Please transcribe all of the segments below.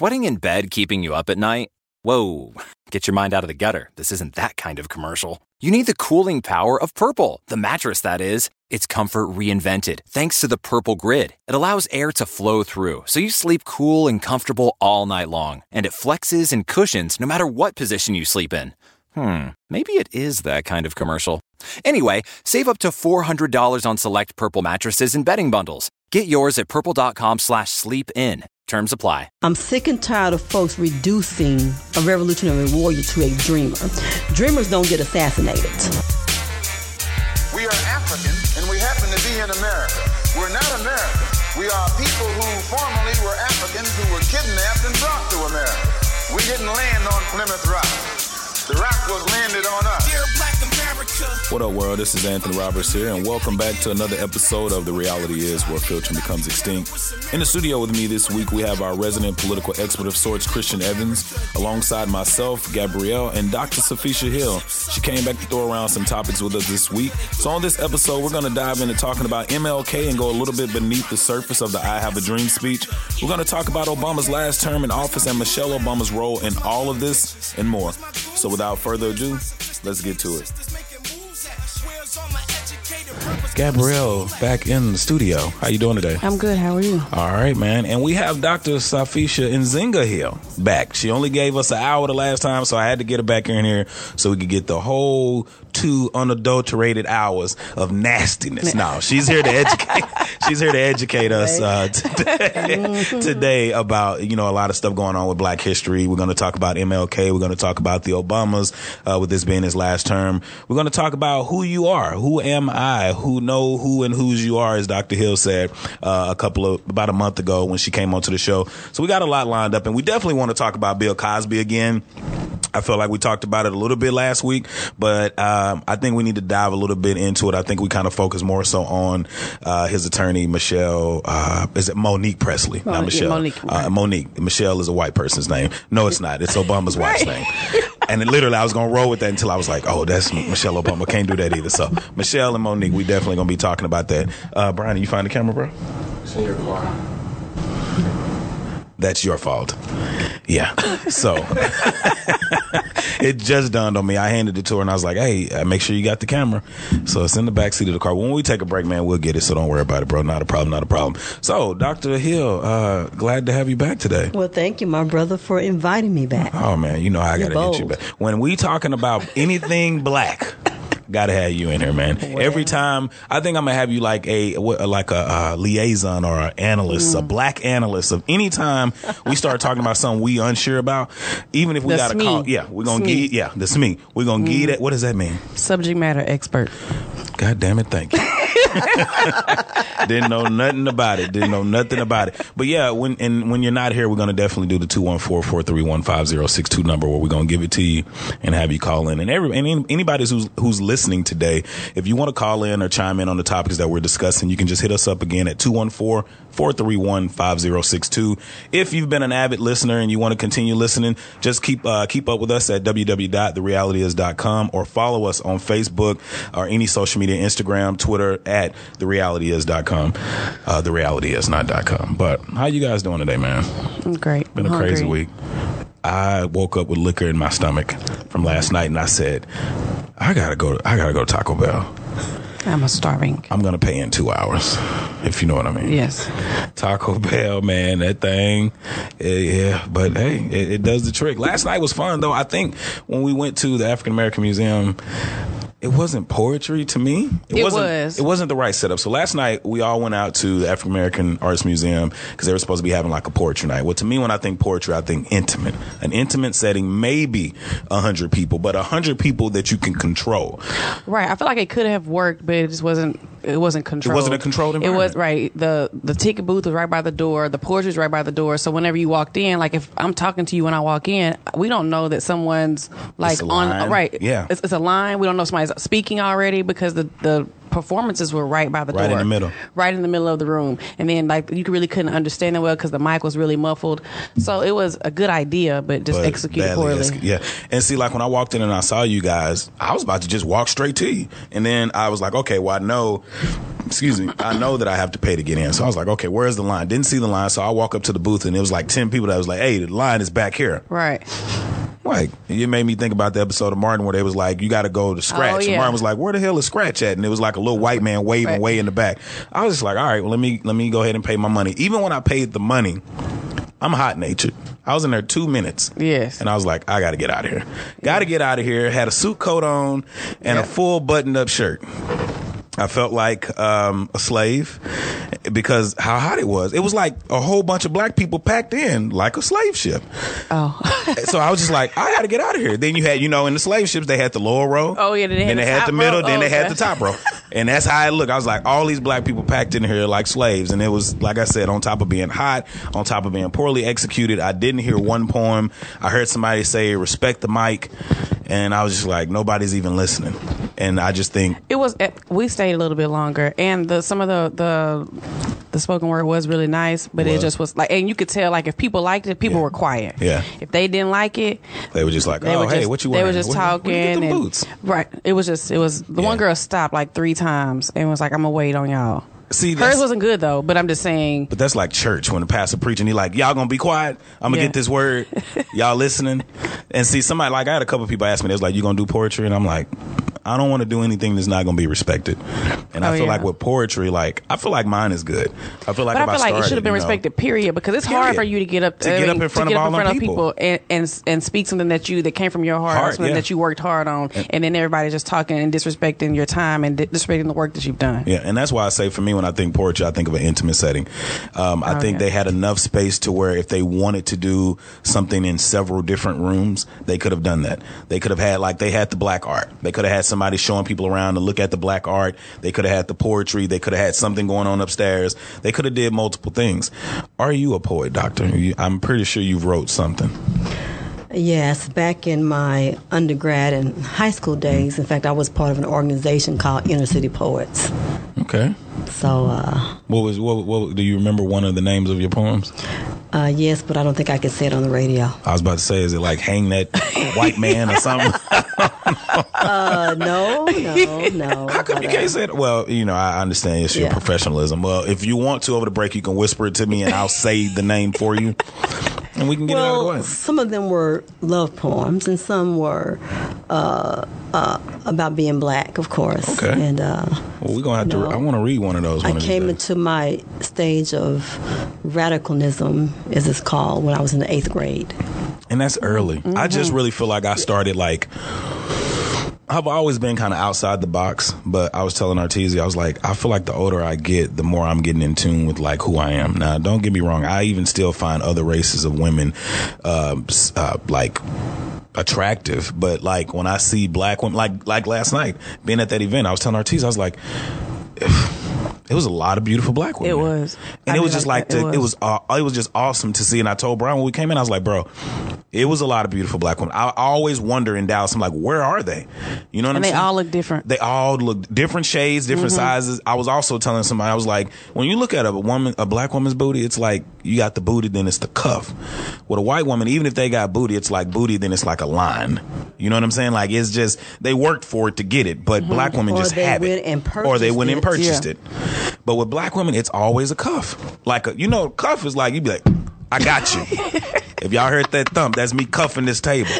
sweating in bed keeping you up at night? Whoa, get your mind out of the gutter. This isn't that kind of commercial. You need the cooling power of Purple, the mattress that is. It's comfort reinvented thanks to the Purple Grid. It allows air to flow through, so you sleep cool and comfortable all night long. And it flexes and cushions no matter what position you sleep in. Hmm, maybe it is that kind of commercial. Anyway, save up to $400 on select Purple mattresses and bedding bundles. Get yours at purple.com slash sleep in. Terms apply. I'm sick and tired of folks reducing a revolutionary warrior to a dreamer. Dreamers don't get assassinated. We are African and we happen to be in America. We're not American. We are people who formerly were Africans who were kidnapped and brought to America. We didn't land on Plymouth Rock. The rock was landed on us. What up, world? This is Anthony Roberts here, and welcome back to another episode of The Reality Is Where Filtering Becomes Extinct. In the studio with me this week, we have our resident political expert of sorts, Christian Evans, alongside myself, Gabrielle, and Dr. Safisha Hill. She came back to throw around some topics with us this week. So on this episode, we're going to dive into talking about MLK and go a little bit beneath the surface of the I Have a Dream speech. We're going to talk about Obama's last term in office and Michelle Obama's role in all of this and more. So without further ado, let's get to it. Gabrielle back in the studio. How you doing today? I'm good. How are you? All right, man. And we have Dr. Safisha Nzinga here back. She only gave us an hour the last time, so I had to get her back in here so we could get the whole two unadulterated hours of nastiness. No, she's here to educate. she's here to educate us uh, today, today about you know a lot of stuff going on with Black history. We're going to talk about MLK. We're going to talk about the Obamas uh, with this being his last term. We're going to talk about who you are. Who am I? Who know who and whose you are, as Dr. Hill said uh, a couple of about a month ago when she came onto the show. So we got a lot lined up, and we definitely want to talk about Bill Cosby again. I feel like we talked about it a little bit last week, but um, I think we need to dive a little bit into it. I think we kind of focus more so on uh, his attorney, Michelle. Uh, is it Monique Pressley? Not Michelle. Yeah, Monique. Uh, Monique. Michelle is a white person's name. No, it's not. It's Obama's wife's name. And literally, I was gonna roll with that until I was like, "Oh, that's Michelle Obama." Can't do that either. So, Michelle and Monique, we definitely gonna be talking about that. Uh, Brian, you find the camera, bro? It's in your car that's your fault. Yeah. So it just dawned on me. I handed it to her and I was like, hey, uh, make sure you got the camera. So it's in the back seat of the car. When we take a break, man, we'll get it. So don't worry about it, bro. Not a problem. Not a problem. So, Dr. Hill, uh, glad to have you back today. Well, thank you, my brother, for inviting me back. Oh, man. You know I got to get you back. When we talking about anything black, Gotta have you in here, man. Every time, I think I'm gonna have you like a like a, liaison or an analyst, mm. a black analyst of any time we start talking about something we unsure about. Even if we got a call, yeah, we're gonna get, yeah, that's me. We're gonna mm. get it. What does that mean? Subject matter expert. God damn it! Thank you. Didn't know nothing about it. Didn't know nothing about it. But yeah, when and when you're not here, we're gonna definitely do the two one four four three one five zero six two number where we're gonna give it to you and have you call in. And every and anybody who's who's listening today, if you want to call in or chime in on the topics that we're discussing, you can just hit us up again at two one four 431 5062. If you've been an avid listener and you want to continue listening, just keep uh, keep up with us at www.therealityis.com or follow us on Facebook or any social media, Instagram, Twitter at therealityis.com. Uh, the reality is not .com. But how you guys doing today, man? Great. Been a hungry. crazy week. I woke up with liquor in my stomach from last night and I said, I gotta go to, I gotta go to Taco Bell. I'm a starving. I'm gonna pay in two hours, if you know what I mean. Yes. Taco Bell, man, that thing, eh, yeah. But hey, it, it does the trick. Last night was fun though. I think when we went to the African American Museum, it wasn't poetry to me. It, it wasn't, was. It wasn't the right setup. So last night we all went out to the African American Arts Museum because they were supposed to be having like a poetry night. Well, to me, when I think poetry, I think intimate. An intimate setting, maybe a hundred people, but a hundred people that you can control. Right. I feel like it could have worked, but it just wasn't. It wasn't controlled. It wasn't a controlled environment. It was right. the The ticket booth was right by the door. The poetry was right by the door. So whenever you walked in, like if I'm talking to you when I walk in, we don't know that someone's like on right. Yeah. It's, it's a line. We don't know if somebody's speaking already because the the performances were right by the door. Right in the middle. right in the middle of the room, and then like you really couldn't understand it well because the mic was really muffled. So it was a good idea, but just but executed poorly. yeah, and see, like when I walked in and I saw you guys, I was about to just walk straight to you, and then I was like, okay, well, I know, excuse me, I know that I have to pay to get in, so I was like, okay, where's the line? Didn't see the line, so I walk up to the booth, and it was like ten people that was like, hey, the line is back here. Right. Like it made me think about the episode of Martin where they was like, you got to go to oh, scratch, Oh, and. Martin was like, where the hell is scratch at? And it was like a little white man waving Right. way in the back. I was just like, all right, well let me let me go ahead and pay my money. Even when I paid the money, I'm hot natured. I was in there two minutes. Yes. And I was like, I got to get out of here. Got to get out of here. Had a suit coat on and a full buttoned up shirt. I felt like um, a slave because how hot it was. It was like a whole bunch of black people packed in like a slave ship. Oh. so I was just like, I got to get out of here. Then you had, you know, in the slave ships, they had the lower row. Oh, yeah, they had then the they had the middle, row. then Oh, they had the top row. And that's how it looked. I was like, all these black people packed in here like slaves. And it was, like I said, on top of being hot, on top of being poorly executed. I didn't hear one poem. I heard somebody say, respect the mic. And I was just like, nobody's even listening. And I just think, It was. eh, We stayed a little bit longer, and the some of the the the spoken word was really nice, but Was. it just was like, and you could tell like if people liked it, people Yeah. were quiet. Yeah. If they didn't like it, they were just like, they oh, hey, just what you they were just Where- talking Where you get them and boots? right. It was just it was the one girl stopped like three times and was like, "I'm gonna wait on y'all." See, Hers wasn't good though, but I'm just saying. But that's like church when the pastor preaching. He like, y'all gonna be quiet. I'm gonna Yeah. get this word. Y'all listening. And see, somebody like I had a couple people ask me, they was like, you gonna do poetry? And I'm like, I don't want to do anything that's not gonna be respected. And I Oh, feel yeah. like with poetry, like I feel like mine is good. I feel like But I feel like it should have been you know- respected, period, because it's hard for you to get up To get up in front to of up all in front of people. people and, and and speak something that you that came from your heart, Heart, something yeah. that you worked hard on, and, then everybody just talking and disrespecting your time and disrespecting the work that you've done. Yeah, and that's why I say for me, when I think poetry, I think of an intimate setting. Um, I think Okay. they had enough space to where if they wanted to do something in several different rooms, they could have done that. They could have had like they had the black art. They could have had somebody showing people around to look at the black art. They could have had the poetry. They could have had something going on upstairs. They could have did multiple things. Are you a poet, Doctor? I'm pretty sure you've wrote something. Yes, back in my undergrad and high school days, in fact, I was part of an organization called Inner City Poets. Okay. So, uh, What was what, what? Do you remember one of the names of your poems? uh, yes, but I don't think I can say it on the radio. I was about to say, is it like hang that white man or something? Uh, no, no, no. How come but, you uh, can't say it? Well, you know, I understand it's your Yeah. professionalism. Well, if you want to over the break, you can whisper it to me and I'll say the name for you. And we can get it out of the Well, way. some of them were love poems, and some were uh, uh, about being black, of course. Okay. And uh, Well, we're going to have to, I want to read one of those. I one of these came into my stage of radicalism, as it's called, when I was in the eighth grade. And that's early. I Mm-hmm. just really feel like I started like I've always been kind of outside the box, but I was telling Artesia, I was like, I feel like the older I get, the more I'm getting in tune with like who I am. Now, don't get me wrong, I even still find other races of women, s- uh, like attractive, but like when I see black women, like like last night being at that event, I was telling Artesia, I was like. It was a lot of beautiful black women. It was. and I it was just like like, that. It the, it was. was uh, it was just awesome to see. And I told Brian when we came in, I was like, bro, it was a lot of beautiful black women. I, I always wonder in Dallas, I'm like, where are they? You know what And I'm they saying? all look different. They all look different shades, different Mm-hmm. sizes. I was also telling somebody, I was like, when you look at a woman, a black woman's booty, it's like you got the booty, then it's the cuff. With a white woman, even if they got booty, it's like booty, then it's like a line. You know what I'm saying? Like it's just they worked for it to get it, but black women Or just have it, and or they went and it. purchased Yeah. it. But with black women, it's always a cuff. Like a, you know, cuff is like you be like, I got you. if y'all heard that thump, that's me cuffing this table.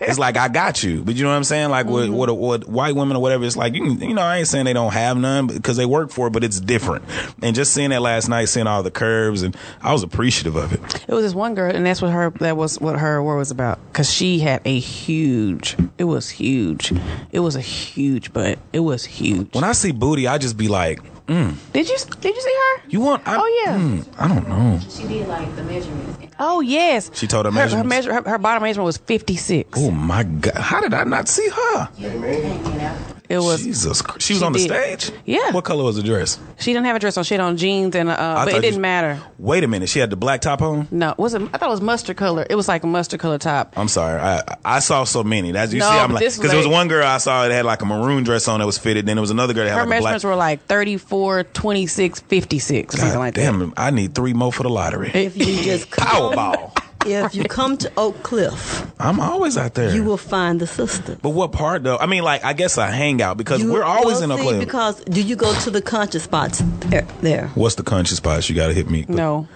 It's like I got you, but you know what I'm saying? Like with, mm-hmm. with, with white women or whatever, it's like you can, you know I ain't saying they don't have none because they work for it, but it's different. And just seeing that last night, seeing all the curves, and I was appreciative of it. It was this one girl, and that's what her that was what her word was about. Because she had a huge. It was huge. It was a huge butt. It was huge. When I see booty, I just be like, Did you did you see her? you want? I, Oh, yeah. mm, I don't know. She did like the measurements. Oh yes. She told her her, her, measure, her, her bottom measurement was fifty six. Oh my god, how did I not see her? Out. It was. Jesus, Christ. she was She on the did. stage. Yeah. What color was the dress? She didn't have a dress on. She had on jeans and uh, but it didn't you- matter. Wait a minute, she had the black top on. No, was it? I thought it was mustard color. It was like a mustard color top. I'm sorry, I I saw so many. That's you No, see, I'm like because there was one girl I saw that had like a maroon dress on that was fitted. Then there was another girl that had Her like a black. measurements were like 34, 26, 56, or something God like that. damn, I need three more for the lottery. If you just come, Powerball. if you come to Oak Cliff, I'm always out there. you will find the sister. but what part though? I mean, like I guess a hangout because You- we're always well, in a see, club. Because do you go to the conscious spots there? there? What's the conscious spots? You got to hit me. No,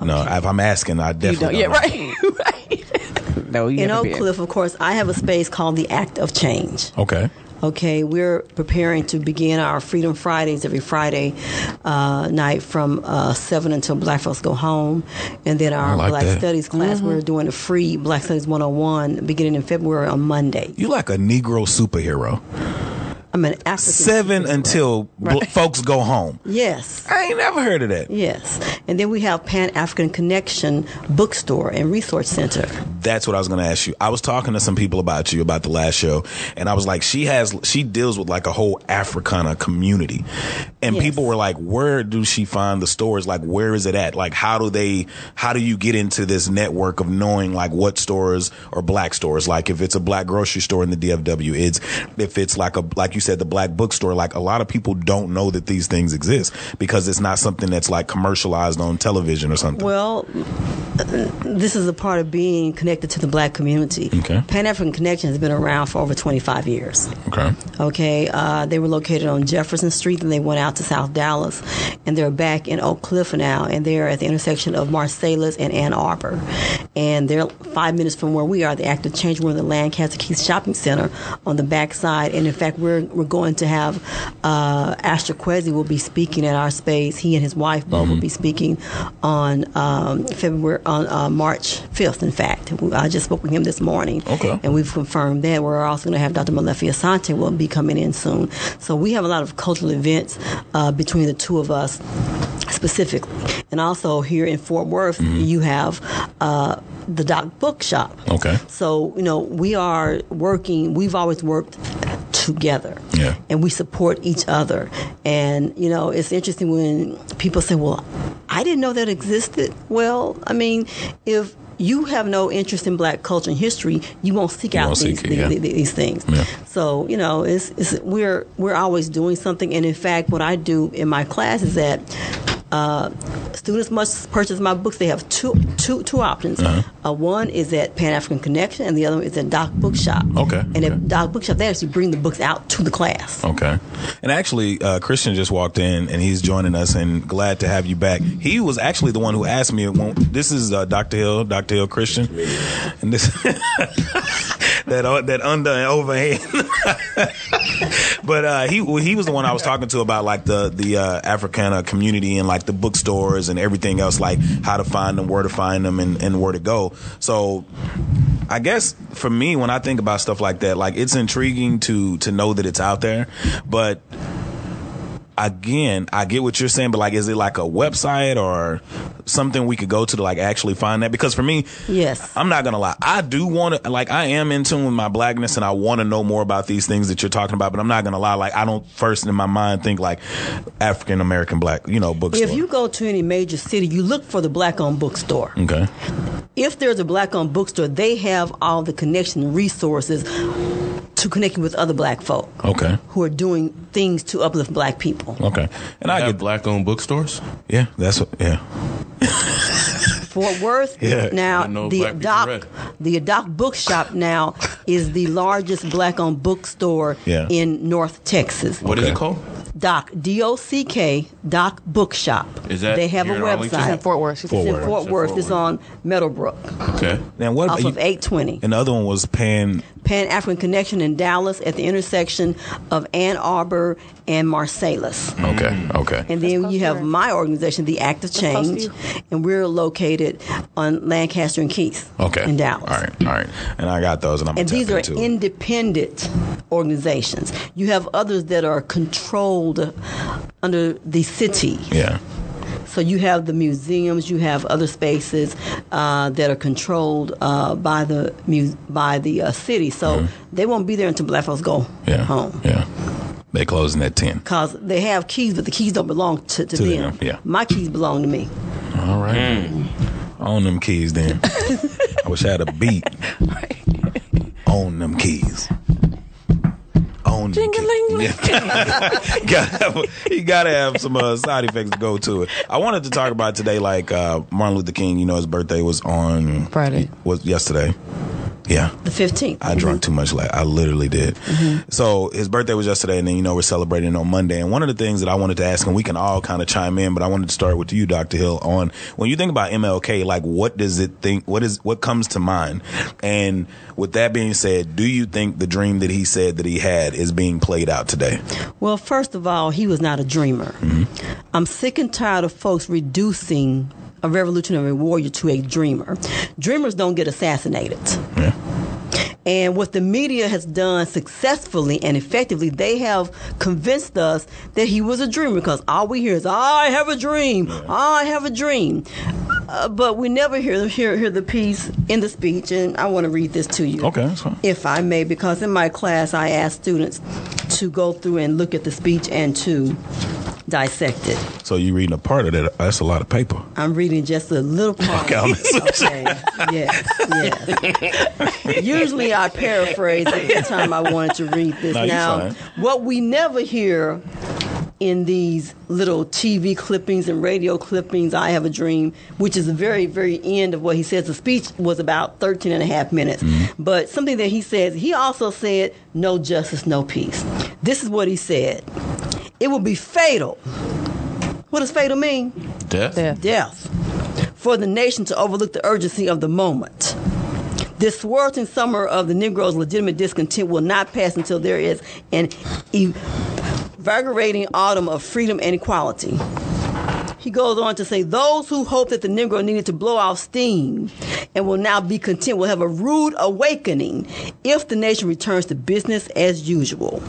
no. If I'm asking, I you definitely don't. Yeah, don't. right, right. no, you In never Oak been. Cliff, of course, I have a space called the Act of Change. Okay. Okay, we're preparing to begin our Freedom Fridays every Friday uh, night from uh, 7 until Black folks go home. And then our like Black that. Studies class, Mm-hmm. we're doing a free Black Studies 101 beginning in February on Monday. You like a Negro superhero. I'm an African. Seven until bl- folks go home. Yes. I ain't never heard of that. Yes. And then we have Pan African Connection Bookstore and Resource Center. That's what I was going to ask you. I was talking to some people about you about the last show, and I was like, she has, she deals with like a whole Africana community, and Yes. people were like, where do she find the stores? Like, where is it at? Like, how do they, how do you get into this network of knowing like what stores or black stores? Like, if it's a black grocery store in the DFW, it's if it's like a like you said, the black bookstore. Like, a lot of people don't know that these things exist because it's not something that's like commercialized on television or something. Well, this is a part of being connected to the black community. Okay. Pan African Connection has been around for over 25 years. okay. Okay, uh, they were located on Jefferson Street, and they went out to South Dallas, and they're back in Oak Cliff now, and they're at the intersection of Marsalis and Ann Arbor, and they're five minutes from where we are. The Act of Change, we're in the Lancaster Kiest Shopping Center on the back side, and in fact, we're we're going to have uh, Astor Kwesi will be speaking at our space. He and his wife both will be speaking on um, February on uh, March 5th. In fact, I just spoke with him this morning, Okay. and we've confirmed that. We're also going to have Dr. Molefi Asante will be coming in soon. So we have a lot of cultural events uh, between the two of us specifically. And also here in Fort Worth, Mm-hmm. you have uh, the Dock Bookshop. Okay. So, you know, we are working, we've always worked together. Yeah. And we support each other. And, you know, it's interesting when people say, well, I didn't know that existed. Well, I mean, if you have no interest in black culture and history, you won't seek out won't these, seek it, yeah. these, these things. Yeah. So, you know, it's, it's, we're, we're always doing something. And in fact, what I do in my class is that uh, students must purchase my books. They have two, two, two options. Uh-huh. Uh, one is at Pan African Connection, and the other one is at Dock Bookshop. Okay, And okay. at Dock Bookshop, they actually bring the books out to the class. Okay. And actually, uh, Christian just walked in and he's joining us and glad to have you back. He was actually the one who asked me, this is uh, Dr. Hill, Dr. Hill Christian. And this, that, uh, that under and overhead. but uh, he he was the one I was talking to about like the, the uh, Africana community and like the bookstores and everything else, like how to find them, where to find them, and, and where to go. So I guess for me, when I think about stuff like that, like it's intriguing to to know that it's out there, but again, I get what you're saying, but like, is it like a website or something we could go to to like actually find that? Because for me, Yes. I'm not gonna lie, I do want to like I am in tune with my blackness and I want to know more about these things that you're talking about, but I'm not gonna lie, like I don't first in my mind think like African American black, you know, bookstore. If you go to any major city, you look for the black owned bookstore. okay, If there's a black owned bookstore, they have all the connection and resources to connecting with other black folk okay, who are doing things to uplift black people. okay, and I have get black owned bookstores. yeah, that's what yeah. Fort Worth Yeah. now I know the black people Dock the Dock Bookshop now is the largest black owned bookstore Yeah. in North Texas. What is Okay. it called? Dock D O C K Dock Bookshop. Is that they have a in website. In Fort Worth. She's Fort It's in Worth. Fort Worth. Fort It's on Meadowbrook Okay. Now what? off you- of 820. and the other one was Pan. Pan African Connection in Dallas at the intersection of Ann Arbor and Marsalis. Okay, okay. And then close you have where? my organization, The Act of Change, and we're located on Lancaster and Kiest Okay. in Dallas. All right. All right. And I got those, and I'm And these tap are into it. independent organizations. You have others that are controlled under the city. Yeah. So you have the museums, you have other spaces uh, that are controlled uh, by the mu- by the uh, city. So they won't be there until black folks go Mm-hmm. Yeah. home. Yeah. They closing at ten. Cause they have keys, but the keys don't belong to, to, To them. them, yeah. My keys belong to me. All right. Own them keys then. I wish I had a beat. Own them keys. Own them keys. Yeah. you, gotta have, you gotta have some uh, side effects to go to it. I wanted to talk about today, like uh, Martin Luther King. You know, his birthday was on Friday. Was yesterday. Yeah. The 15th. I drank mm-hmm. too much. Like I literally did. Mm-hmm. So his birthday was yesterday, and then you know we're celebrating on Monday. And one of the things that I wanted to ask, and we can all kind of chime in, but I wanted to start with you, Doctor Hill, on when you think about MLK, like what does it think? What is what comes to mind? And with that being said, do you think the dream that he said that he had is being played out today? Well, first of all, he was not a dreamer. Mm-hmm. I'm sick and tired of folks reducing a revolutionary warrior to a dreamer. Dreamers don't get assassinated. Yeah. And what the media has done successfully and effectively, they have convinced us that he was a dreamer because all we hear is, I have a dream, I have a dream. Uh, but we never hear, hear, hear the piece in the speech, and I want to read this to you. Okay. If I may, because in my class I ask students to go through and look at the speech and to dissect it. So you're reading a part of that? That's a lot of paper. I'm reading just a little part. Okay, Okay. Yes. Yes. Usually I paraphrase every time I wanted to read this. No, now, what we never hear in these little TV clippings and radio clippings, I Have a Dream, which is the very, very end of what he says. The speech was about 13 and a half minutes. Mm-hmm. But something that he says, he also said, no justice, no peace. This is what he said. It will be fatal. What does fatal mean? Death? Death. death for the nation to overlook the urgency of the moment. This swirling summer of the Negro's legitimate discontent will not pass until there is an invigorating autumn of freedom and equality. He goes on to say, those who hope that the Negro needed to blow off steam and will now be content will have a rude awakening if the nation returns to business as usual.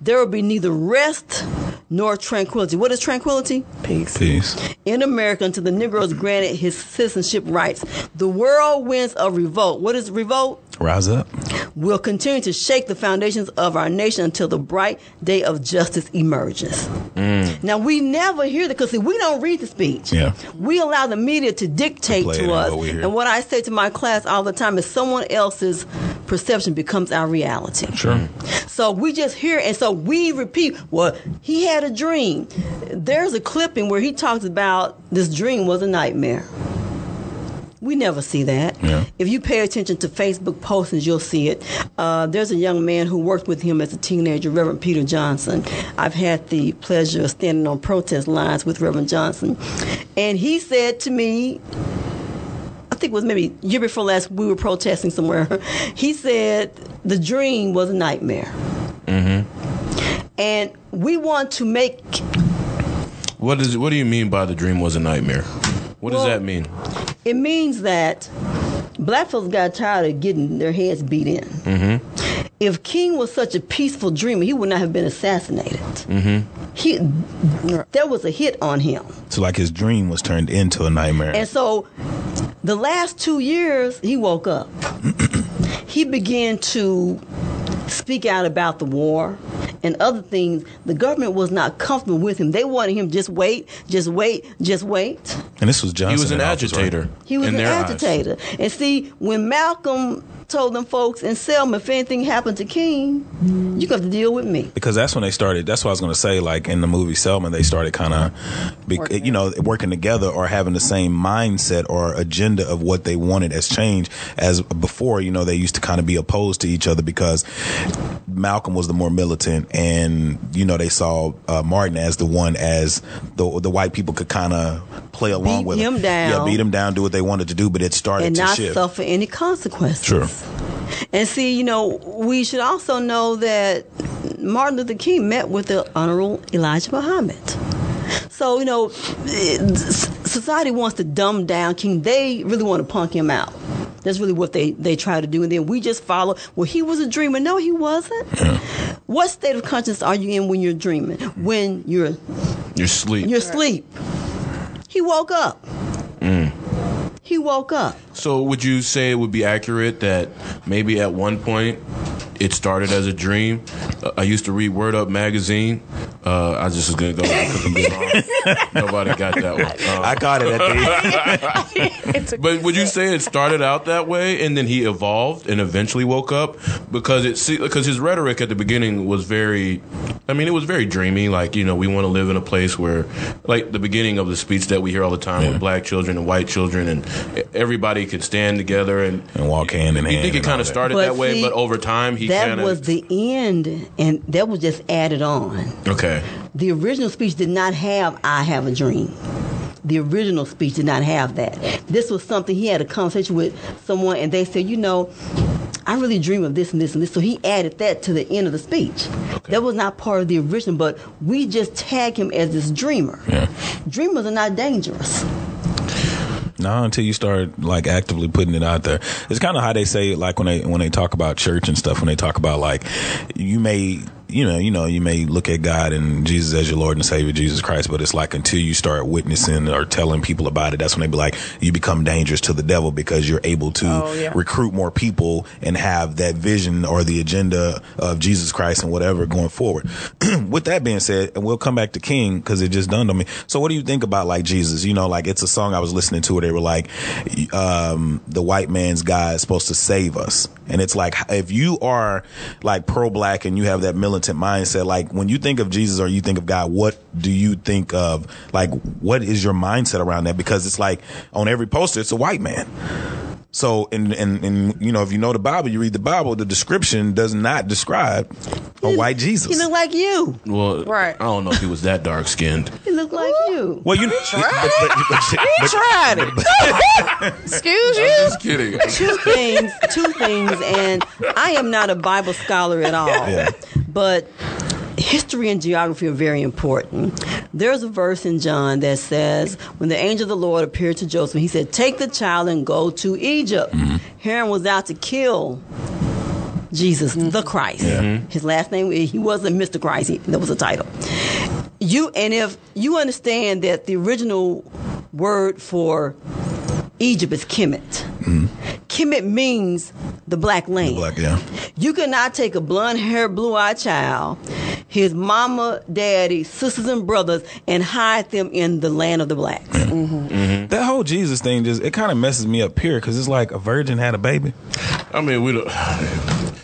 There will be neither rest nor tranquility. What is tranquility? Peace. Peace. in America until the Negro is granted his citizenship rights. The whirlwinds of revolt, what is revolt? Rise up. We'll continue to shake the foundations of our nation until the bright day of justice emerges. Mm. Now, we never hear that because we don't read the speech. Yeah. We allow the media to dictate it to us. what. And what I say to my class all the time is someone else's perception becomes our reality. Sure. So we just hear, and so we repeat. Well, he had a dream. There's a clipping where he talks about this dream was a nightmare. We never see that. Yeah. If you pay attention to Facebook postings, you'll see it. Uh, there's a young man who worked with him as a teenager, Reverend Peter Johnson. I've had the pleasure of standing on protest lines with Reverend Johnson, and he said to me, I think it was maybe year before last we were protesting somewhere. He said the dream was a nightmare. And we want to make What is? What do you mean by the dream was a nightmare? What does that mean? it means that black folks got tired of getting their heads beat in. Mm-hmm. If King was such a peaceful dreamer, he would not have been assassinated. Mm-hmm. He, there was a hit on him. So like his dream was turned into a nightmare. And so the last two years, he woke up. he began to speak out about the war and other things. The government was not comfortable with him. They wanted him just wait, just wait, just wait. And this was Johnson. He was an in office, right? agitator. He was in an their eyes. agitator. And see, when Malcolm told them folks in Selma, if anything happened to King, you got to deal with me. because that's when they started. That's what I was going to say. Like in the movie Selma, they started kind of, Working you know, working together or having the same mindset or agenda of what they wanted as change. As before, you know, they used to kind of be opposed to each other because Malcolm was the more militant, and you know, they saw uh, Martin as the one as the the white people could kind of play along Beat with him down. Yeah, beat him down, do what they wanted to do, but it started and to not shift. suffer any consequences. Sure. And see, you know, we should also know that Martin Luther King met with the Honorable Elijah Muhammad. So, you know, society wants to dumb down King. They really want to punk him out. That's really what they, they try to do. And then we just follow. Well, he was a dreamer. No, he wasn't. What state of conscience are you in when you're dreaming? When you're You're sleep. you're asleep. He woke up. Mm. He woke up. So would you say it would be accurate that maybe at one point it started as a dream. Uh, I used to read Word Up magazine. Uh, I just was gonna go. Nobody got that one. Uh, I got it at the but would you say it started out that way and then he evolved and eventually woke up because it because his rhetoric at the beginning was very I mean it was very dreamy like you know we want to live in a place where like the beginning of the speech that we hear all the time Yeah. with black children and white children and everybody could stand together and and walk hand in hand. you think it kind of that. started But that way see, but over time he that kind was the end, and that was just added on. okay The original speech did not have "I have a dream." The original speech did not have that. This was something he had a conversation with someone, and they said, "You know, I really dream of this and this and this." So he added that to the end of the speech. Okay. That was not part of the original, but we just tag him as this dreamer. Yeah. Dreamers are not dangerous. No, until you start like actively putting it out there. It's kind of how they say it, like when they when they talk about church and stuff. When they talk about like you may you know you know you may look at God and Jesus as your Lord and Savior Jesus Christ, but it's like until you start witnessing or telling people about it, that's when they be like you become dangerous to the devil because you're able to Oh, yeah. recruit more people and have that vision or the agenda of Jesus Christ and whatever going forward. With that being said, and we'll come back to King because it just dawned on me. So, what do you think about like Jesus? You know, like it's a song I was listening to where they were like, um, the white man's God is supposed to save us. And it's like, if you are like pro black and you have that militant mindset, like when you think of Jesus or you think of God, what do you think of? Like, what is your mindset around that? Because it's like on every poster, it's a white man. So, and, and, and, you know, if you know the Bible, you read the Bible, the description does not describe a white Jesus. He looked like you. well Right. I don't know if he was that dark skinned He looked like you. well, you tried. But, but, but, He tried it. Excuse you. just kidding two things, two things, and I am not a Bible scholar at all. Yeah. But history and geography are very important. There's a verse in John that says, when the angel of the Lord appeared to Joseph, he said, Take the child and go to Egypt. Mm-hmm. Herod was out to kill Jesus, mm-hmm. the Christ. Mm-hmm. His last name, he wasn't Mr. Christ, he, that was a title. You and if you understand that the original word for Egypt is Kemet. Kemet means the black land. Black, yeah. You cannot take a blonde haired, blue eyed child, his mama, daddy, sisters, and brothers, and hide them in the land of the blacks. Mm-hmm. Mm-hmm. Mm-hmm. That whole Jesus thing just, it kind of messes me up here because it's like a virgin had a baby. I mean we don't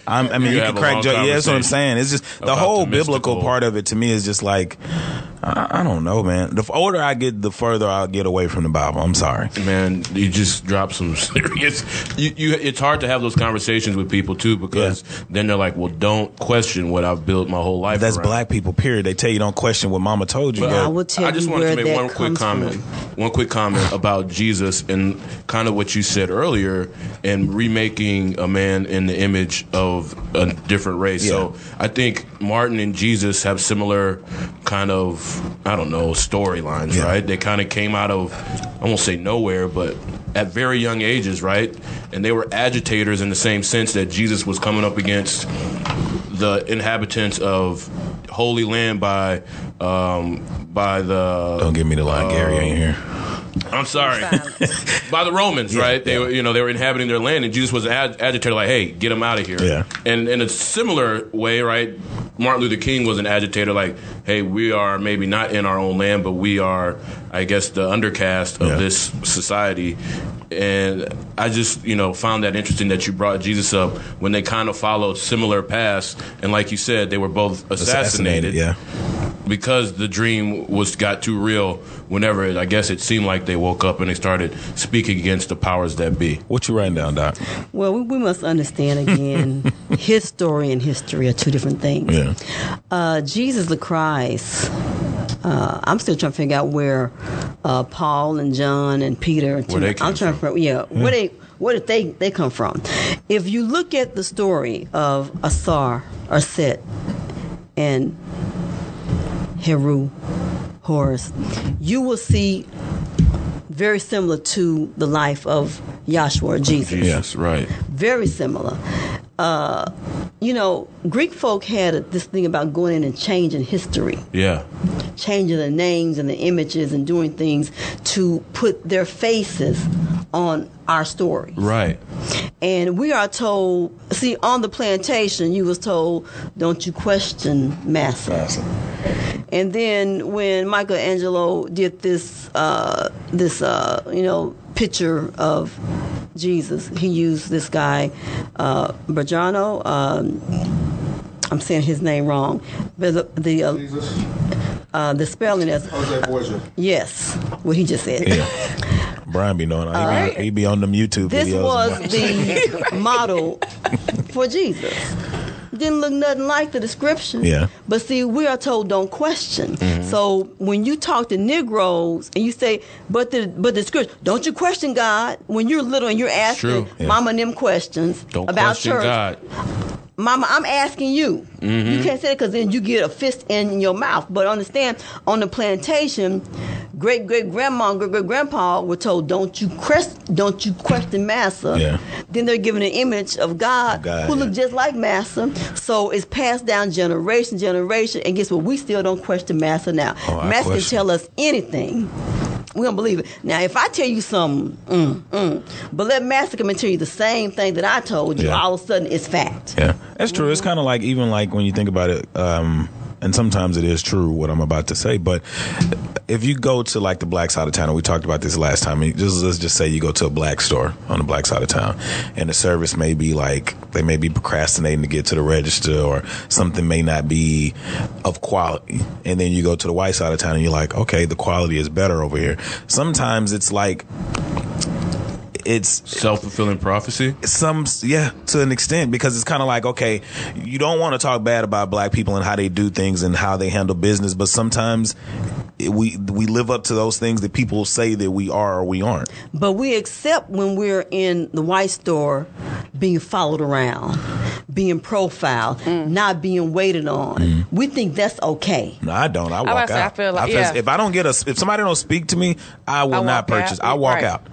I'm, I mean, You you, can crack long jokes. Yeah, that's what I'm saying. It's just the whole the biblical part of it to me is just like, I, I don't know, man. The older I get, the further I'll get away from the Bible. I'm sorry. man, you just drop some serious. You, you, it's hard to have those conversations with people too because then they're like, "Well, don't question what I've built my whole life." That's around. black people, period. They tell you don't question what mama told you. But but- I will tell I just you wanted where to make one quick comment. from. One quick comment about Jesus and kind of what you said earlier and remaking a man in the image of a different race. Yeah. So I think Martin and Jesus have similar kind of I don't know storylines, Yeah. right? They kind of came out of I won't say nowhere, but at very young ages, right? And they were agitators in the same sense that Jesus was coming up against the inhabitants of Holy Land by um, by the don't give me the line, Gary ain't here. I'm sorry. By the Romans, right? They yeah. were, you know, they were inhabiting their land, and Jesus was an ag- agitator, like, "Hey, get them out of here." Yeah. And in a similar way, right? Martin Luther King was an agitator, like, "Hey, we are maybe not in our own land, but we are, I guess, the undercast of Yeah. this society." And I just, you know, found that interesting that you brought Jesus up when they kind of followed similar paths, and like you said, they were both assassinated Yeah. Because the dream was got too real whenever it, I guess it seemed like they woke up and they started speaking against the powers that be. What you writing down, Doc? Well, we, we must understand again, his story and history are two different things. Yeah. Uh, Jesus the Christ. Uh, I'm still trying to figure out where uh, Paul and John and Peter. And Where they I'm trying from. to yeah, where they where did they they come from? If you look at the story of Asar, Arset, and Heru, Horus, you will see very similar to the life of Yahshua or Jesus Yes, right? very similar. Uh, you know, Greek folk had a, this thing about going in and changing history, Yeah, changing the names and the images and doing things to put their faces on our story. right. And we are told see, on the plantation, you was told, "Don't you question massa." And then when Michelangelo did this, uh, this uh, you know, picture of Jesus, he used this guy, uh, Bergiano. Um, I'm saying his name wrong, but the the, uh, uh, the spelling is yes, what he just said. Yeah. Brian be knowing. He, right. be, he be on them YouTube This videos. was the model for Jesus. Didn't look nothing like the description. Yeah. Mm-hmm. But see, we are told don't question. So when you talk to Negroes and you say, but the but the scripture, don't you question God when you're little and you're asking. Yeah. mama and them questions Don't about question church. God. Mama, I'm asking you. Mm-hmm. You can't say it because then you get a fist in your mouth. But understand, on the plantation, great great grandma and great great grandpa were told, "Don't you question, don't you question Massa." Yeah. Then they're given an image of God, God, who yeah. look just like Massa. So it's passed down generation generation. And guess what? We still don't question Massa now. Oh, Massa can tell us anything. We don't believe it. Now, if I tell you something, mm, mm, but let Master come and tell you the same thing that I told you, Yeah. all of a sudden it's fact. Yeah, that's true. It's kind of like even like when you think about it, um, and sometimes it is true what I'm about to say. But if you go to like the black side of town, and we talked about this last time. Just let's just say you go to a black store on the black side of town, and the service may be like they may be procrastinating to get to the register, or something may not be of quality. And then you go to the white side of town, and you're like, okay, the quality is better over here. Sometimes it's like it's Self fulfilling prophecy. some yeah to an extent because it's kind of like okay you don't want to talk bad about black people and how they do things and how they handle business but sometimes we we live up to those things that people say that we are or we aren't But we accept when we're in the white store being followed around, being profiled, mm. not being waited on. Mm. We think that's okay. no i don't i about walk to say, I out feel like- feel- yeah. if i don't get a if somebody don't speak to me i will I not purchase out. i walk Right. out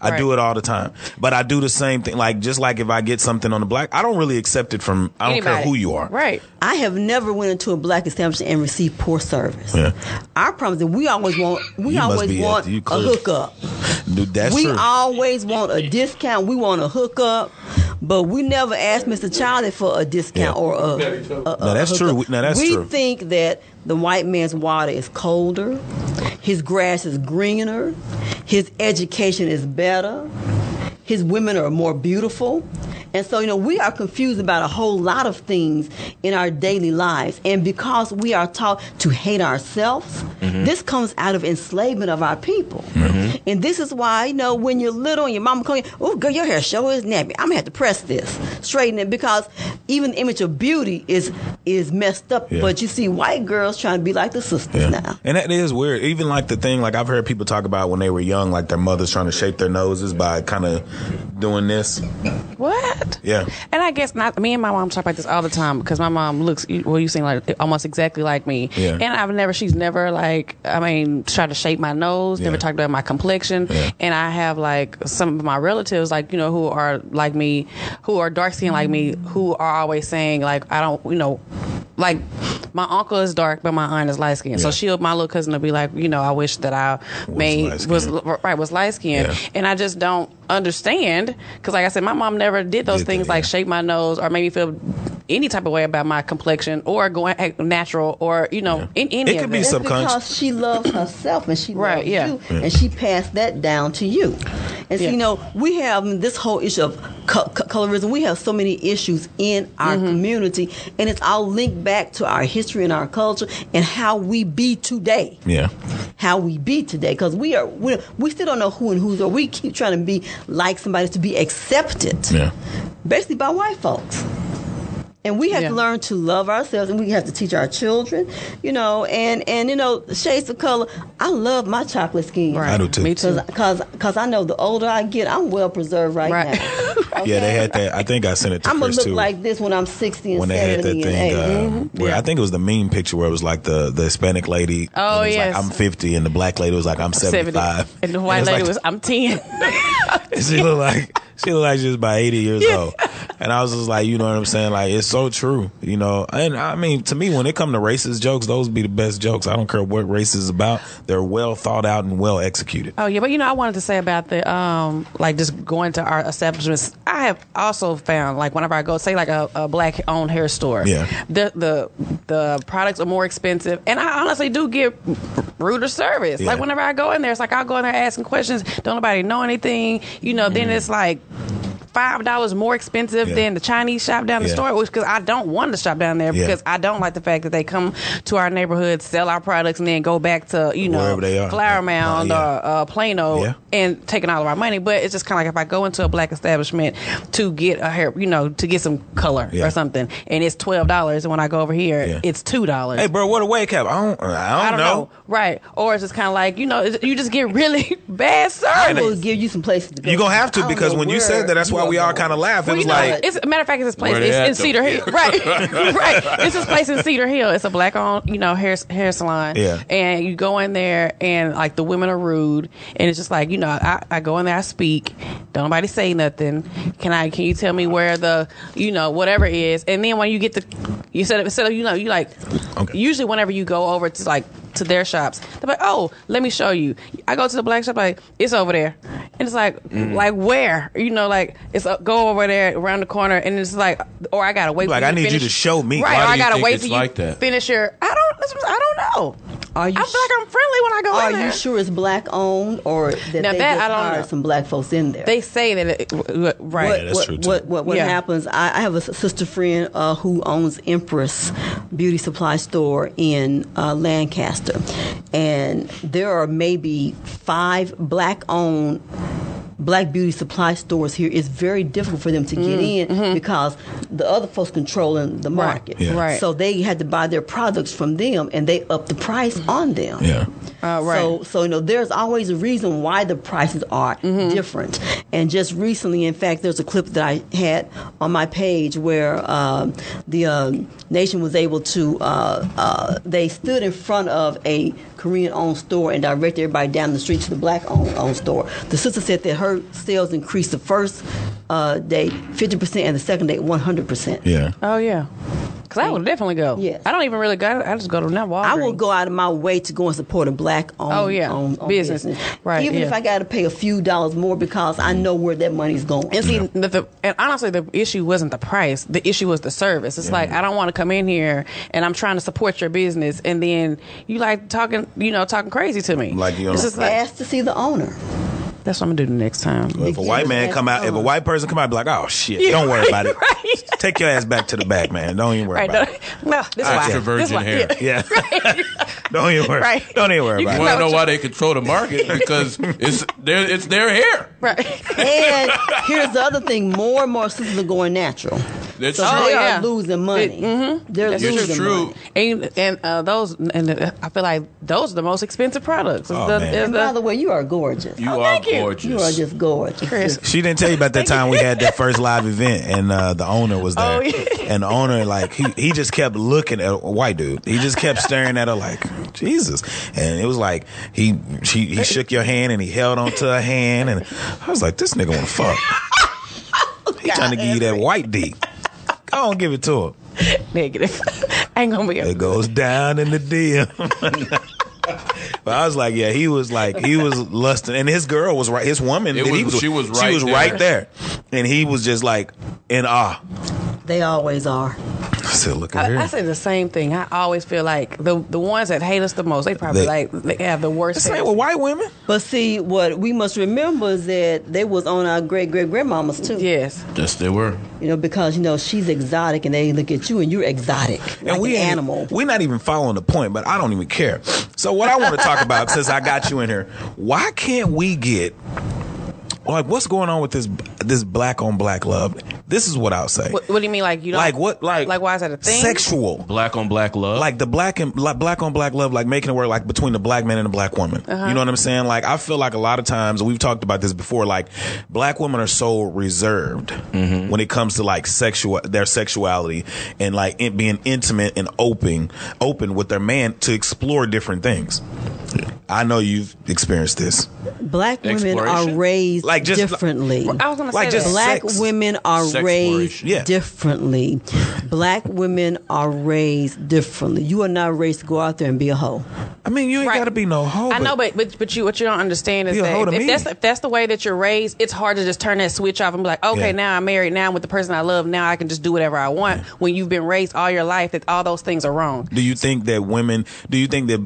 i do it all the time but i do the same thing like just like if i get something on the black i don't really accept it from i don't care who you are Right. I have never went into a black establishment and received poor service. Yeah. Our problem is that we always want we You always want a clear. hookup. Dude, that's we true always want a discount. We want a hookup, but we never ask Mr. Charlie for a discount Yeah. or a. a- No, that's a true. hookup. We- no, that's we true. think that the white man's water is colder, his grass is greener, his education is better, his women are more beautiful. And so, you know, we are confused about a whole lot of things in our daily lives. And because we are taught to hate ourselves, mm-hmm. this comes out of enslavement of our people. Mm-hmm. And this is why, you know, when you're little and your mama comes, oh, girl, your hair sure is nappy. I'm going to have to press this, straighten it, because even the image of beauty is is messed up. Yeah. But you see white girls trying to be like the sisters now. And that is weird. Even like the thing, like I've heard people talk about when they were young, like their mothers trying to shape their noses by kind of doing this. What? Yeah. And I guess not. Me and my mom talk about this all the time because my mom looks well. You seem like almost exactly like me. Yeah. And I've never. She's never like. I mean, tried to shape my nose. Never Yeah. talked about my complexion. Yeah. And I have like some of my relatives, like you know, who are like me, who are dark skinned like me, who are always saying like I don't, you know, like my uncle is dark, but my aunt is light skinned. So she'll my little cousin will be like, you know, I wish that I made was right was light skinned, Yeah. and I just don't understand because, like I said, my mom never did those Did things that, like yeah. shape my nose or make me feel any type of way about my complexion or going natural or you know in any It of could be it. Subconscious. because she loves herself and she Right, loves yeah. you, and she passed that down to you. And so, you know, we have this whole issue of co- co- colorism. We have so many issues in our Mm-hmm. community, and it's all linked back to our history and our culture and how we be today. Yeah. How we be today, because we are we, we still don't know who and who's, or we keep trying to be like somebody to be accepted, Yeah. basically by white folks. And we have Yeah. to learn to love ourselves, and we have to teach our children, you know. And and you know, shades of color. I love my chocolate skin, Right. I do too. Me. Because because I know the older I get, I'm well preserved right, Right. now. Yeah, they had that. I think I sent it to the I'm gonna Chris look too. like this when I'm 60 and when they had that and thing, 80. uh, where Yeah. I think it was the meme picture where it was like the, the Hispanic lady. Oh, and it was yes. like I'm 50, and the black lady was like I'm 75, and the white it's lady like- was I'm ten. she looked like she looked like she was about 80 years old. And I was just like, you know what I'm saying? Like, it's so true, you know. And I mean, to me, when it come to racist jokes, those be the best jokes. I don't care what race is about. They're well thought out and well executed. Oh yeah, but you know, I wanted to say about the um, like just going to our establishments. I have also found like whenever I go, say like a, a black owned hair store, Yeah. the the the products are more expensive, and I honestly do get ruder service. Yeah. Like whenever I go in there, it's like I'll go in there asking questions. Don't nobody know anything, you know. Then it's like. Five dollars more expensive. Yeah. than the Chinese shop down the Yeah. store, which because I don't want to shop down there Yeah. because I don't like the fact that they come to our neighborhood, sell our products, and then go back to you know Wherever. Flower Yeah. Mound yeah. or uh, Plano Yeah. and taking all of our money. But it's just kind of like if I go into a black establishment to get a hair, you know, to get some color Yeah. or something, and it's twelve dollars, and when I go over here, Yeah. it's two dollars. Hey, bro, what a wake cap? I don't, I don't, I don't know. right? Or it's just kind of like you know, you just get really bad service. I will service. give you some places to go. You're gonna have to because know when you where said that, that's you why we all kind of laughed. It was you know, like, it's a matter of fact, it's this place. It's in? Cedar Hill, right? right. It's this place in Cedar Hill. It's a black owned, you know, hair hair salon. Yeah. And you go in there, and like the women are rude, and it's just like you know, I, I go in there, I speak, don't nobody say nothing. Can I? Can you tell me where the, you know, whatever is? And then when you get the, you said instead of you know, you like, Okay. usually whenever you go over to like to their shops, they're like, oh, let me show you. I go to the black shop, like it's over there, and it's like, Mm. like where? You know, like it's uh, go over there around the corner, and it's like, or I gotta wait. Like, for you I need you to show me. right? Why or do I gotta wait you like that? finish your. I don't. I don't know. Are you I feel like I'm friendly when I go Are in there. Are you sure it's black owned or that Now they that just I don't hired know. some black folks in there? They say that, it, right? what, that's what, true, too. What, what, what Yeah. happens? I, I have a s- sister friend uh, who owns Empress Beauty Supply Store in uh, Lancaster, and there are maybe five black-owned black beauty supply stores here. It's very difficult for them to get in because the other folks controlling the market. Yeah. Mm, mm-hmm. Right. So they had to buy their products from them, and they up the price on them. yeah. Uh, right. So, so you know, there's always a reason why the prices are Mm-hmm. different. And just recently, in fact, there's a clip that I had on my page where um, the um nation was able to. Uh, uh, they stood in front of a Korean-owned store and directed everybody down the street to the black-owned owned store. The sister said that her sales increased the first uh, day 50% and the second day 100%. Yeah. oh yeah. Because I would definitely go. Yes. I don't even really go. I just go to that Walgreens. I will go out of my way to go and support a black owned Oh, yeah. owned- owned Business. Right, Even if. I got to pay a few dollars more because I know where that money's going. And see, the, the, and honestly, the issue wasn't the price. The issue was the service. It's like I don't want to come in here and I'm trying to support your business, and then you like talking, you know, talking crazy to me. Like, you know- it's just like Ask to see the owner. That's what I'm gonna do the next time. If a white man come out, if a white person come out, be like, "Oh shit, Yeah, don't worry about it. right. Take your ass back to the back, man. Don't even worry Right? about No, it." no, this is why. Extra virgin why- hair. Yeah. Yeah. don't even worry. Right. Don't even worry You about You it. want to know why they control the market? Because it's their it's their hair. Right. And here's the other thing: more and more sisters are going natural, That's so true. they yeah. are losing money. It- mhm. They're That's losing true. money. And and uh, those and uh, I feel like those are the most expensive products. It's Oh, the, man. And the- by the way, you are gorgeous. You Oh, are thank you. gorgeous. You are just gorgeous. Chris. She didn't tell you about that time we had that first live event and uh, the owner was there. Oh, yeah. And the owner, like, he, he just kept looking at a white dude. He just kept staring at her like, Jesus. And it was like, he she, he shook your hand and he held onto her hand. And I was like, this nigga want to fuck. He trying to give you that white D. Go on, give it to him. negative. I ain't gonna be. It goes down in the DM. but I was like, yeah, he was like, he was lusting, and his girl was right. His woman, It that he was- she was she was there. right there, and he was just like in awe. They always are. I said, look at I, I say the same thing. I always feel like the the ones that hate us the most, they probably They- like they have the worst. Same taste. with white women. But see, what we must remember is that they was on our great great grandmamas too. Yes. Yes, they were. You know, because you know she's exotic, and they look at you, and you're exotic, like and we an animal. We're not even following the point, but I don't even care. So what I want to talk about, since I got you in here, why can't we get like what's going on with this this black on black love? This is what I'll say. What, what do you mean? Like you don't like what? Like like why is that a thing? Sexual. Black on black love. like the black and like black on black love, like making it work like between the black man and the black woman. Uh-huh. You know what I'm saying? Like I feel like a lot of times we've talked about this before. Like black women are so reserved Mm-hmm. when it comes to like sexual their sexuality and like it being intimate and open open with their man to explore different things. I know you've experienced this. Black women are raised Like, just- differently. I was gonna Like say just that. Black sex. women are Sex raised. Yeah. differently. Black women are raised differently. You are not raised to go out there and be a hoe. I mean, you ain't Right. got to be no hoe. I know, but but but you what you don't understand is Be a hoe that to if that's if that's the way that you're raised, it's hard to just turn that switch off and be like, okay, Yeah. now I'm married, now I'm with the person I love, now I can just do whatever I want. When you've been raised all your life that all those things are wrong. Do you think that women? Do you think that?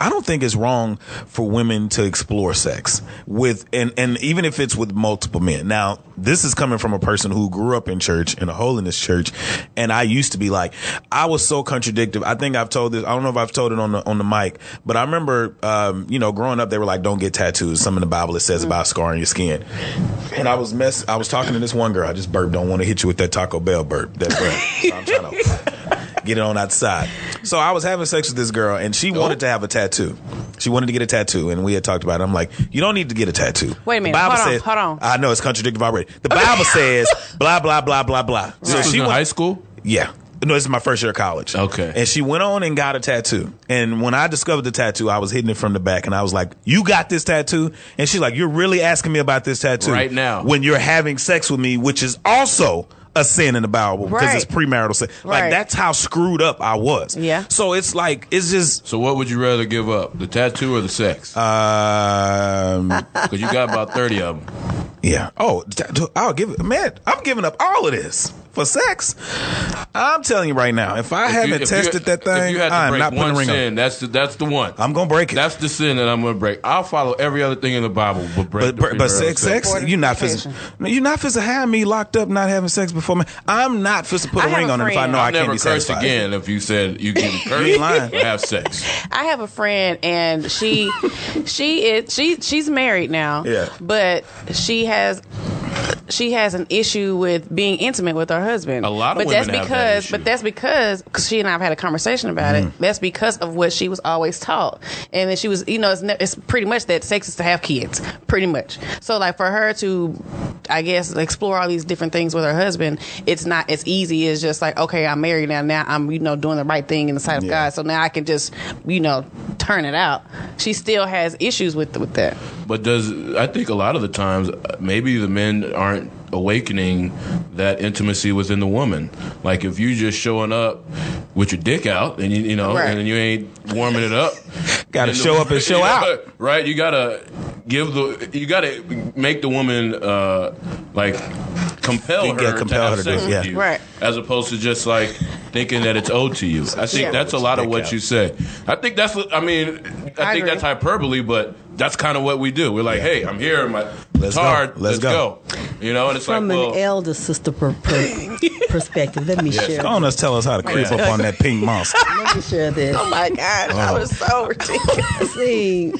I don't think it's wrong for women to explore sex with, and and even if it's with multiple men. Now, this is coming from a person who grew up in church in a holiness church, and I used to be like, I was so contradictory. I think I've told this. I don't know if I've told it on the on the mic, but I remember, um, you know, growing up, they were like, "Don't get tattoos." Some in the Bible it says about scarring your skin, and I was mess. I was talking to this one girl. I just burped. Don't want to hit you with that Taco Bell burp. That breath. So I'm trying to get it on outside. So I was having sex with this girl, and she oh. wanted to have a tattoo. She wanted to get a tattoo, and we had talked about it. I'm like, you don't need to get a tattoo. Wait a minute. The Bible Hold on, says, hold on. I know it's contradictory already. The Bible says blah blah blah blah blah. So This was she in went- high school. yeah. No, this is my first year of college. Okay. And she went on and got a tattoo. And when I discovered the tattoo, I was hitting it from the back and I was like, You got this tattoo? And she's like, You're really asking me about this tattoo Right now. When you're having sex with me, which is also a sin in the Bible because Right. it's premarital sex. Like that's how screwed up I was. Yeah. So it's like it's just So what would you rather give up, the tattoo or the sex? um Because you got about thirty of them. Yeah. Oh, I'll give it. Man, I'm giving up all of this for sex. I'm telling you right now, if I If haven't if you- tested that If thing, you had to I'm break not putting one a ring sin, on. that's the that's the one. I'm gonna break it. That's the sin that I'm going to break. I'll follow every other thing in the Bible, but break. but the but, but sex, sex, you're not physical. You're not physical. Have me locked up, not having sex before me. I'm not supposed to Put I a have ring a on it if I friend- know I'll I can't never be curse satisfied. again if you said you can curse ain't lying. or have sex. I have a friend and she she is she she's married now. Yeah. But she has she has an issue with being intimate with her husband. A lot of but women that's have that because issue. but that's because cause she and I have had a conversation about Mm. it. That's because of what she was always taught. And then she was you know it's, ne- it's pretty much that sex is to have kids, pretty much. So like for her to I guess explore all these different things with her husband, it's not as easy as just like okay, I'm married now. Now I'm you know doing the right thing in the sight of Yeah. God. So now I can just you know turn it out. She still has issues with with that. But does I think a lot of the times maybe the men aren't awakening that intimacy within the woman. Like if you just showing up with your dick out and you, you know Right. and you ain't warming it up, Gotta then the- show up and show out. right? You gotta give the you gotta make the woman uh, like compel Yeah, her compel to her have to do sex it, yeah. with you, Right. As opposed to just like thinking that it's owed to you. I think Yeah. that's a lot of what out. you say. I think that's I mean. I, I think agree. that's hyperbole, but that's kind of what we do. We're like, hey, I'm here. My Let's it's go. hard. Let's Let's, go. go. You know, and it's From like, well, an elder sister per, per, perspective, let me share. Go on, us tell us how to creep up on that pink monster. Let me share this. Oh my gosh, that was so ridiculous. See,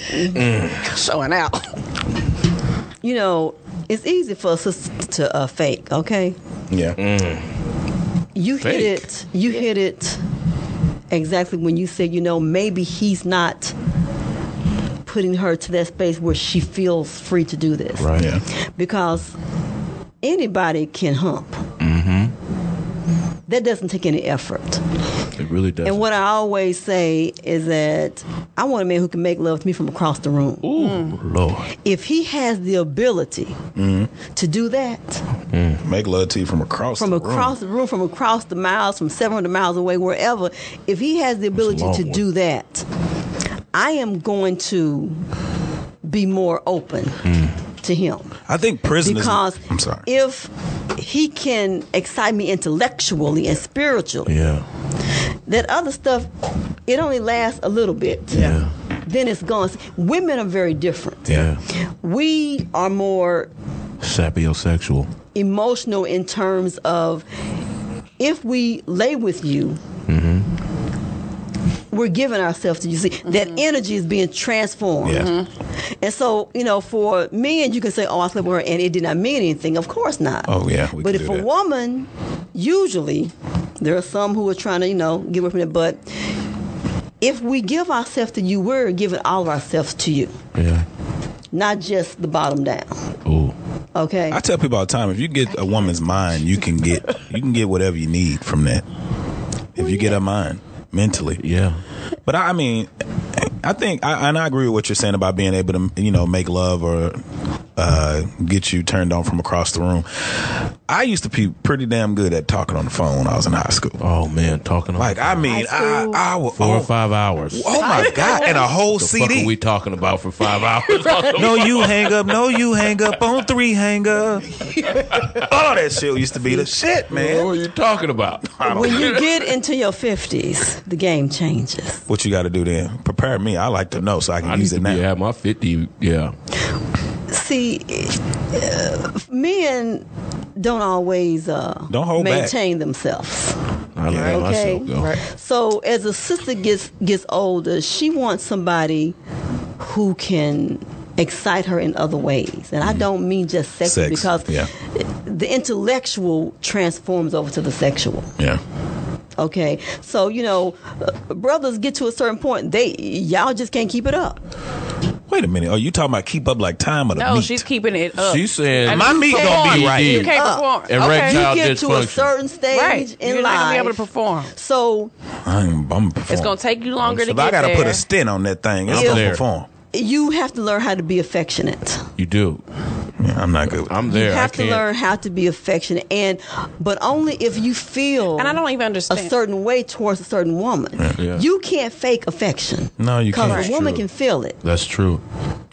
Showing out. you know, it's easy for a sister to uh, fake. Okay, Yeah. you Fake? hit it. You hit it exactly when you said, you know, maybe he's not putting her to that space where she feels free to do this. right. Yeah. because anybody can hump. Mm-hmm. That doesn't take any effort. It really does. And what I always say is that I want a man who can make love to me from across the room. Ooh, mm. Lord. If he has the ability mm-hmm. to do that mm. Make love to you from across from the across room. the room, from across the miles, from 700 miles away, wherever, if he has the ability to one. do that, I am going to be more open mm. to him. I think prison Because is. I'm sorry. if he can excite me intellectually and spiritually, Yeah. that other stuff, it only lasts a little bit. Yeah. Then it's gone. Women are very different. Yeah. We are more Sapiosexual. emotional in terms of if we lay with you, mm-hmm. We're giving ourselves to you. See, that mm-hmm. energy is being transformed. Yeah. Mm-hmm. And so, you know, for men, you can say, oh, I slept with her and it did not mean anything. Of course not. Oh, yeah, we but if a that. woman, usually, there are some who are trying to, you know, get away from it, but if we give ourselves to you, we're giving all of ourselves to you, Yeah. not just the bottom down. Ooh. Okay? I tell people all the time, if you get a woman's mind, you can get you can get whatever you need from that. If you get her mind mentally. Yeah. But I I mean, I think, I, and I agree with what you're saying about being able to, you know, make love or uh, get you turned on from across the room. I used to be pretty damn good at talking on the phone when I was in high school. Oh man, talking on Like, I mean, I, school. I will. four oh, or five hours. Oh my god! And a whole the fuck CD. are we talking about for five hours? no, you hang up. No, you hang up on three hang up. All that shit used to be the shit, man. What man. are you talking about? When you get into your 50s, the game changes. What you got to do then? Prepare me. I like to know so I can I use to it be now. at my fifty. Yeah, See, uh, men don't always uh, Don't hold back. maintain themselves. I let Okay. myself go. So as a sister gets gets older, she wants somebody who can excite her in other ways. And I don't mean just sexually Mm-hmm. Sex, because yeah. the intellectual transforms over to the sexual. Yeah. Okay, so you know, uh, brothers get to a certain point, they y'all just can't keep it up. Wait a minute. Are you talking about keep up like time or the No, meat? she's keeping it up. She's saying And My you meat can't gonna be perform. right. You can't Up. perform. And okay. Red You Child get to a certain stage Right. in You're life. not gonna be able to perform. So I'm, I'm perform. It's gonna take you longer to So get I got to there. put a stint on that thing. I'm gonna perform. you have to learn how to be affectionate. You do. Yeah, I'm not good. With I'm there. You have I to can't. learn how to be affectionate, and but only if you feel and I don't even understand a certain way towards a certain woman. Yeah. You can't fake affection. No, you can't. a woman True. can feel it. That's true.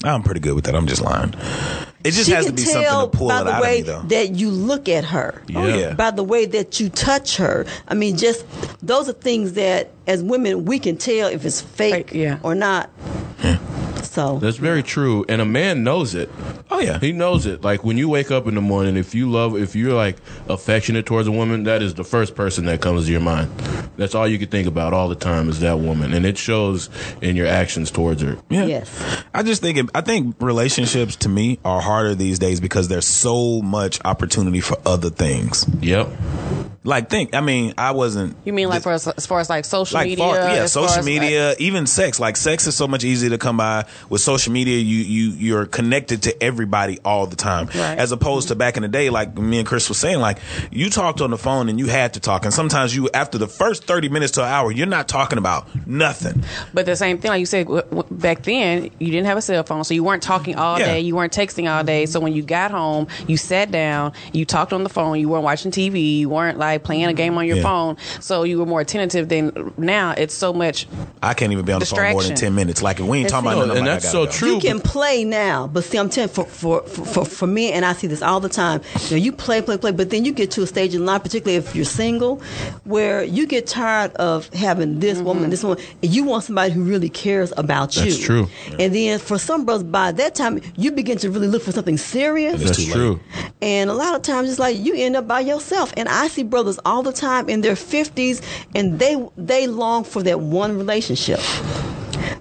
I'm pretty good with that. I'm just lying. It just she has to be tell something to pull by it the out way of me, though. that you look at her. Oh, yeah. By the way that you touch her. I mean, just those are things that as women we can tell if it's fake Fake, yeah. or not. So That's very true. And a man knows it. Oh yeah. He knows it. Like when you wake up in the morning, if you love, if you're like affectionate towards a woman, that is the first person that comes to your mind. That's all you can think about all the time is that woman, and it shows in your actions towards her. Yeah. Yes. I just think it, I think relationships to me are harder these days because there's so much opportunity for other things. Yep. Like think, I mean, I wasn't you mean like for as, as far as like social like media? far, yeah, social media, even sex. Like sex is so much easier to come by with social media. You you you're connected to everybody all the time, Right. as opposed to mm-hmm. back in the day. Like me and Chris was saying, like you talked on the phone and you had to talk, and sometimes you after the first thirty minutes to an hour, you're not talking about nothing. But the same thing, like you said, w- w- back then you didn't have a cell phone, so you weren't talking all Yeah. day, you weren't texting all day. So when you got home, you sat down, you talked on the phone, you weren't watching TV, you weren't like playing a game on your Yeah. phone, so you were more attentive. Than now, it's so much. I can't even be on the phone more than ten minutes. Like if we ain't talking about No, nothing, and that's so go. true. You can play now, but see, I'm telling for for, for for for me, and I see this all the time. You know, you play, play, play, but then you get to a stage in life, particularly if you're single, where you get tired of having this Mm-hmm. woman, this woman, and you want somebody who really cares about you. That's true. And then for some brothers, by that time, you begin to really look for something serious. It's That's true. And a lot of times it's like you end up by yourself. And I see brothers all the time in their fifties and they they long for that one relationship.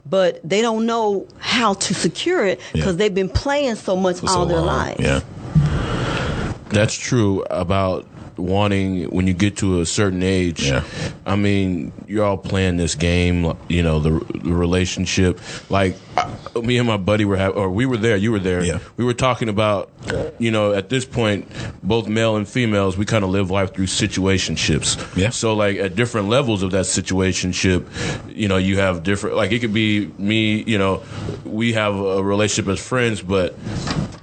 But they don't know how to secure it because Yeah. they've been playing so much For so all their long. lives. Yeah. That's true about wanting when you get to a certain age. Yeah. I mean, you're all playing this game, you know, the, the relationship. Like I, me and my buddy were, have, or we were there. You were there. Yeah. We were talking about, you know, at this point, both male and females, we kind of live life through situationships. Yeah. So like at different levels of that situationship, you know, you have different. Like it could be me. You know, we have a relationship as friends, but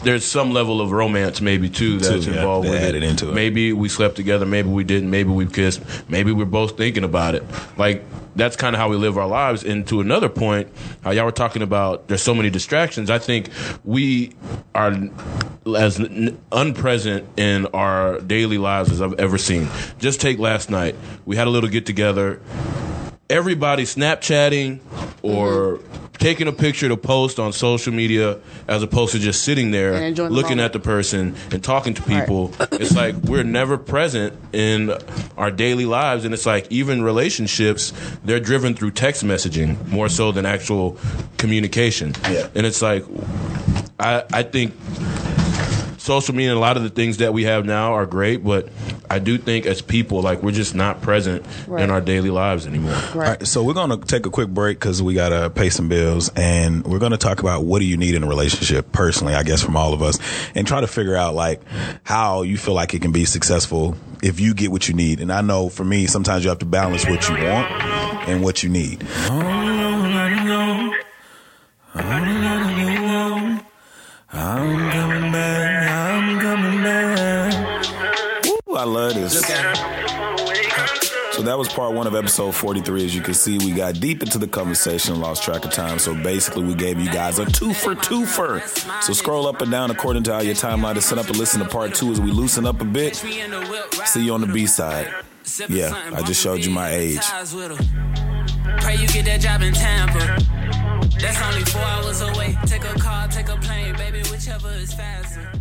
there's some level of romance maybe too that's Too, yeah, involved they with added it. into it. Maybe we slept together, maybe we didn't, maybe we kissed, maybe we're both thinking about it. Like that's kind of how we live our lives. And to another point, how y'all were talking about there's so many distractions. I think we are as unpresent in our daily lives as I've ever seen. Just take last night. We had a little get together. Everybody Snapchatting or mm-hmm. taking a picture to post on social media as opposed to just sitting there the looking moment. at the person and talking to people. it's like we're never present in our daily lives. And it's like even relationships, they're driven through text messaging more so than actual communication. Yeah. And it's like, I, I think social media, a lot of the things that we have now are great, but I do think as people, like we're just not present right. in our daily lives anymore. Right. so we're gonna take a quick break because we gotta pay some bills, and we're gonna talk about what do you need in a relationship personally, I guess, from all of us, and try to figure out like how you feel like it can be successful if you get what you need. And I know for me, sometimes you have to balance what you want and what you need. I'm So that was part one of episode 43. As you can see, we got deep into the conversation and lost track of time. So basically, we gave you guys a two for two for. So scroll up and down according to how your timeline is set up and listen to part two as we loosen up a bit. See you on the B side. Yeah, I just showed you my age. Pray you get that job in Tampa. That's only four hours away. Take a car, take a plane, baby, whichever is faster.